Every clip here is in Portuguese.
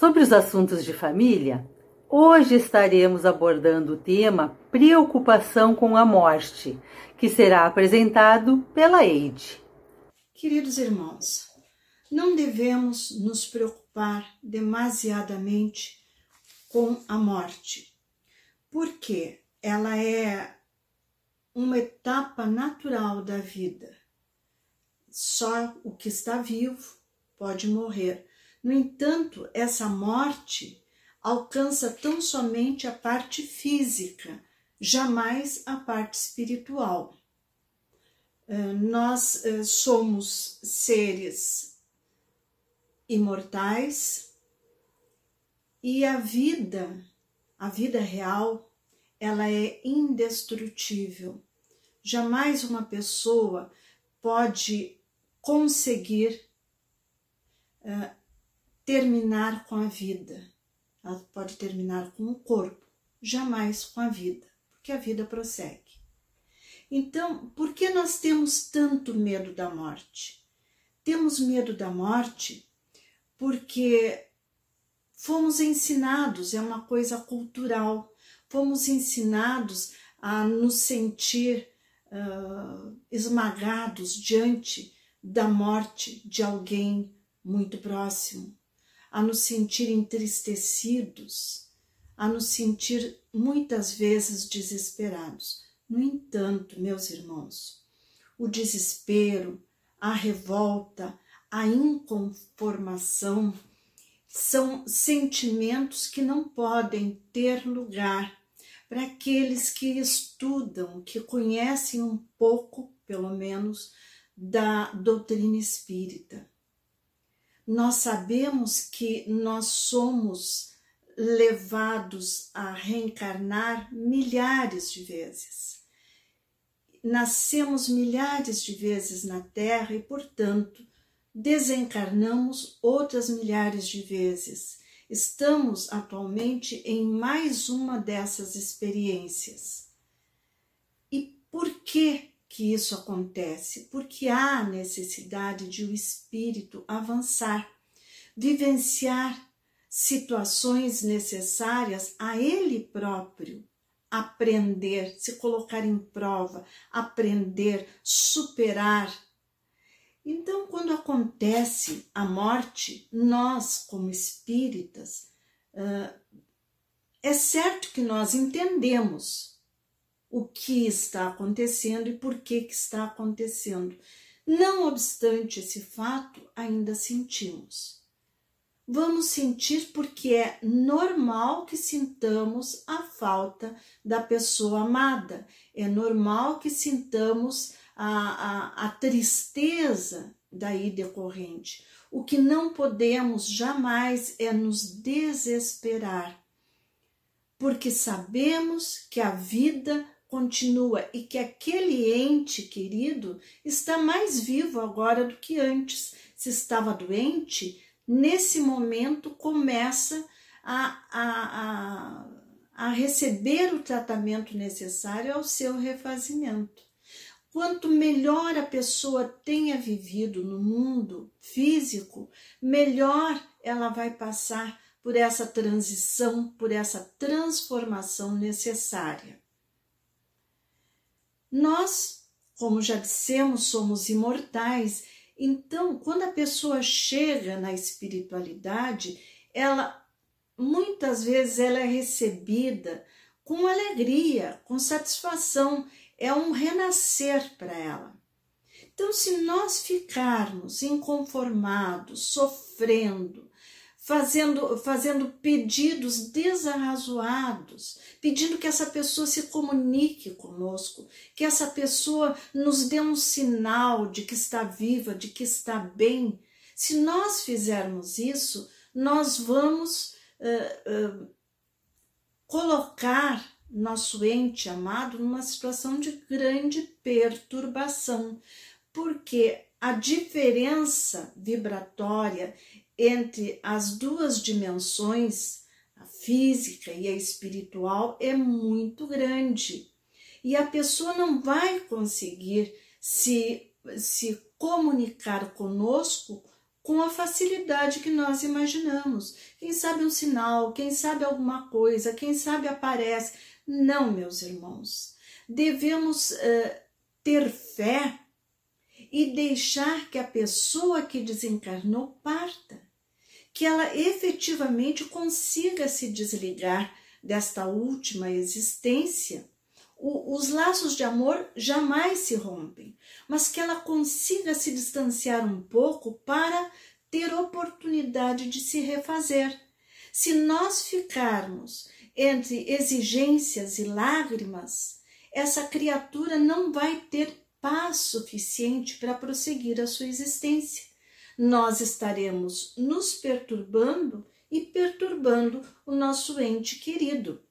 Sobre os assuntos de família, hoje estaremos abordando o tema preocupação com a morte, que será apresentado pela Eide. Queridos irmãos, não devemos nos preocupar demasiadamente com a morte, porque ela é uma etapa natural da vida. Só o que está vivo pode morrer. No entanto, essa morte alcança tão somente a parte física, jamais a parte espiritual. Eh, nós eh, somos seres imortais e a vida, a vida real, ela é indestrutível. Jamais uma pessoa pode conseguir uh, terminar com a vida. Ela pode terminar com o corpo, jamais com a vida, porque a vida prossegue. Então, por que nós temos tanto medo da morte? Temos medo da morte porque fomos ensinados, é uma coisa cultural, fomos ensinados a nos sentir uh, esmagados diante da morte de alguém muito próximo, a nos sentir entristecidos, a nos sentir muitas vezes desesperados. No entanto, meus irmãos, o desespero, a revolta, a inconformação são sentimentos que não podem ter lugar para aqueles que estudam, que conhecem um pouco, pelo menos, da doutrina espírita. Nós sabemos que nós somos levados a reencarnar milhares de vezes. Nascemos milhares de vezes na Terra e, portanto, desencarnamos outras milhares de vezes. Estamos atualmente em mais uma dessas experiências. E por que que isso acontece? Porque há necessidade de o espírito avançar, vivenciar situações necessárias a ele próprio, aprender, se colocar em prova, aprender, superar então, quando acontece a morte, nós, como espíritas, é certo que nós entendemos o que está acontecendo e por que, que está acontecendo. Não obstante esse fato, ainda sentimos. Vamos sentir porque é normal que sintamos a falta da pessoa amada, é normal que sintamos a, a, a tristeza daí decorrente. O que não podemos jamais é nos desesperar, porque sabemos que a vida continua e que aquele ente querido está mais vivo agora do que antes. Se estava doente, nesse momento começa a, a, a, a receber o tratamento necessário ao seu refazimento. Quanto melhor a pessoa tenha vivido no mundo físico, melhor ela vai passar por essa transição, por essa transformação necessária. Nós, como já dissemos, somos imortais, então quando a pessoa chega na espiritualidade, ela muitas vezes ela é recebida com alegria, com satisfação é um renascer para ela. Então, se nós ficarmos inconformados, sofrendo, fazendo, fazendo pedidos desarrazoados, pedindo que essa pessoa se comunique conosco, que essa pessoa nos dê um sinal de que está viva, de que está bem, se nós fizermos isso, nós vamos uh, uh, colocar nosso ente amado numa situação de grande perturbação, porque a diferença vibratória entre as duas dimensões, a física e a espiritual, é muito grande. E a pessoa não vai conseguir se, se comunicar conosco com a facilidade que nós imaginamos. Quem sabe um sinal, quem sabe alguma coisa, quem sabe aparece. Não, meus irmãos. Devemos uh, ter fé e deixar que a pessoa que desencarnou parta, que ela efetivamente consiga se desligar desta última existência. O, os laços de amor jamais se rompem, mas que ela consiga se distanciar um pouco para ter oportunidade de se refazer. Se nós ficarmos entre exigências e lágrimas, essa criatura não vai ter paz suficiente para prosseguir a sua existência. Nós estaremos nos perturbando e perturbando o nosso ente querido.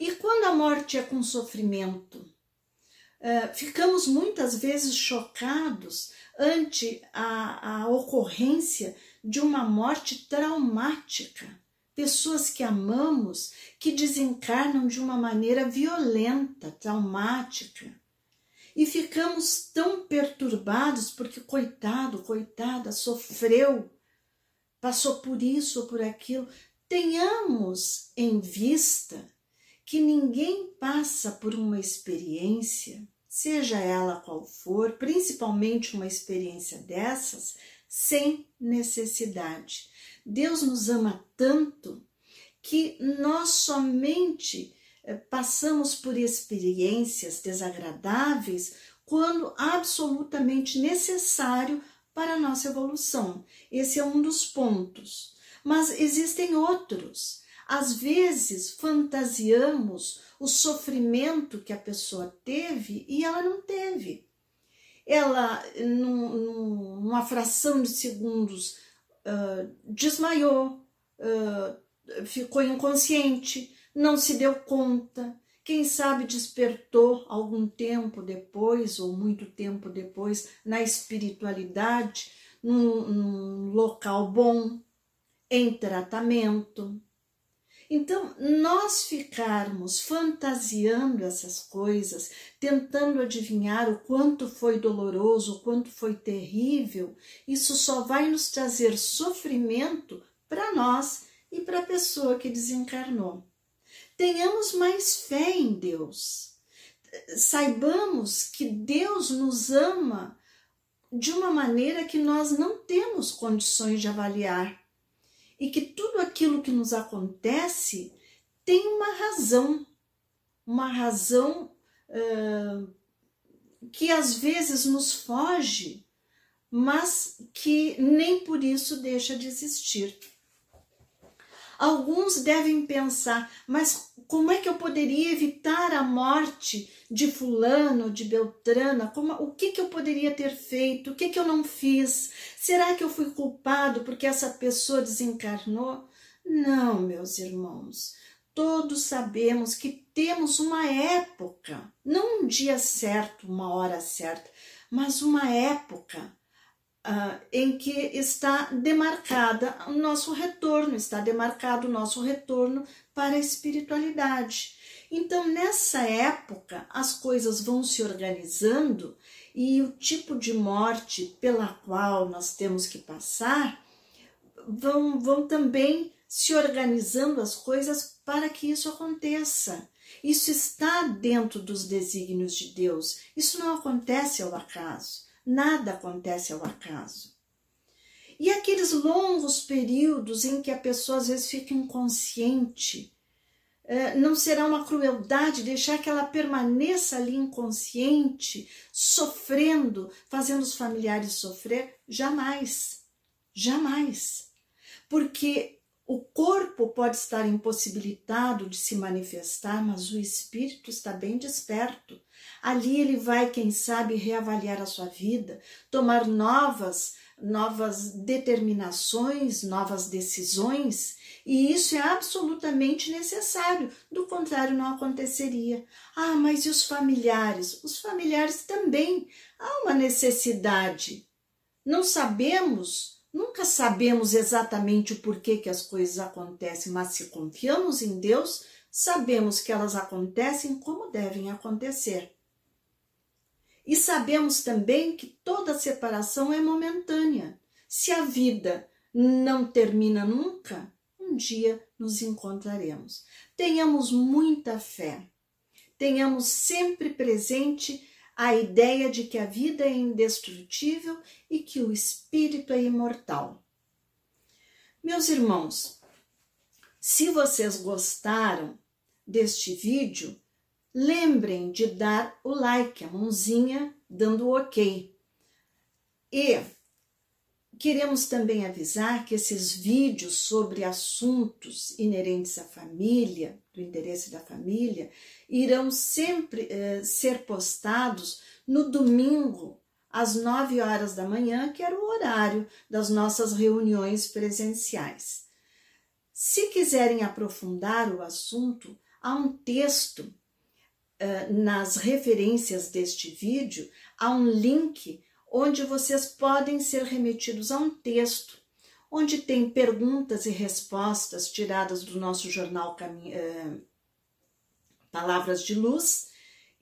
E quando a morte é com sofrimento, uh, ficamos muitas vezes chocados ante a, a ocorrência de uma morte traumática. Pessoas que amamos que desencarnam de uma maneira violenta, traumática e ficamos tão perturbados porque, coitado, coitada, sofreu, passou por isso ou por aquilo. Tenhamos em vista que ninguém passa por uma experiência, seja ela qual for, principalmente uma experiência dessas, sem necessidade. Deus nos ama tanto que nós somente passamos por experiências desagradáveis quando absolutamente necessário para a nossa evolução. Esse é um dos pontos. Mas existem outros. Às vezes fantasiamos o sofrimento que a pessoa teve e ela não teve. Ela, num, numa fração de segundos, uh, desmaiou, uh, ficou inconsciente, não se deu conta, quem sabe despertou algum tempo depois ou muito tempo depois na espiritualidade, num, num local bom, em tratamento. Então, nós ficarmos fantasiando essas coisas, tentando adivinhar o quanto foi doloroso, o quanto foi terrível, isso só vai nos trazer sofrimento para nós e para a pessoa que desencarnou tenhamos mais fé em Deus. Saibamos que Deus nos ama de uma maneira que nós não temos condições de avaliar e que tudo aquilo que nos acontece tem uma razão, uma razão uh, que às vezes nos foge, mas que nem por isso deixa de existir. Alguns devem pensar, mas como é que eu poderia evitar a morte de fulano, de Beltrana? Como, o que, que eu poderia ter feito? O que, que eu não fiz? Será que eu fui culpado porque essa pessoa desencarnou? Não, meus irmãos. Todos sabemos que temos uma época, não um dia certo, uma hora certa, mas uma época uh, em que está demarcada o nosso retorno, está demarcado o nosso retorno para a espiritualidade. Então, nessa época, as coisas vão se organizando e o tipo de morte pela qual nós temos que passar vão, vão também se organizando as coisas para que isso aconteça. Isso está dentro dos desígnios de Deus. Isso não acontece ao acaso. Nada acontece ao acaso. E aqueles longos períodos em que a pessoa às vezes fica inconsciente, é, não será uma crueldade deixar que ela permaneça ali inconsciente, sofrendo, fazendo os familiares sofrer? Jamais, jamais. Porque o corpo pode estar impossibilitado de se manifestar, mas o espírito está bem desperto. Ali ele vai, quem sabe, reavaliar a sua vida, tomar novas, novas determinações, novas decisões, e isso é absolutamente necessário, do contrário não aconteceria. Ah, mas e os familiares? Os familiares também há uma necessidade. Não sabemos, nunca sabemos exatamente o porquê que as coisas acontecem, mas se confiamos em Deus, sabemos que elas acontecem como devem acontecer. E sabemos também que toda separação é momentânea. Se a vida não termina nunca, um dia nos encontraremos. Tenhamos muita fé. Tenhamos sempre presente a ideia de que a vida é indestrutível e que o espírito é imortal. Meus irmãos, se vocês gostaram deste vídeo, lembrem de dar o like, a mãozinha dando o ok. E queremos também avisar que esses vídeos sobre assuntos inerentes à família, do interesse da família, irão sempre eh, ser postados no domingo às 9 horas da manhã, que era o horário das nossas reuniões presenciais. Se quiserem aprofundar o assunto, há um texto uh, nas referências deste vídeo, há um link onde vocês podem ser remetidos a um texto, onde tem perguntas e respostas tiradas do nosso jornal uh, Palavras de Luz,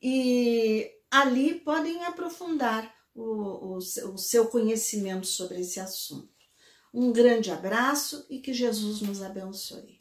e ali podem aprofundar o, o, o seu conhecimento sobre esse assunto. Um grande abraço e que Jesus nos abençoe.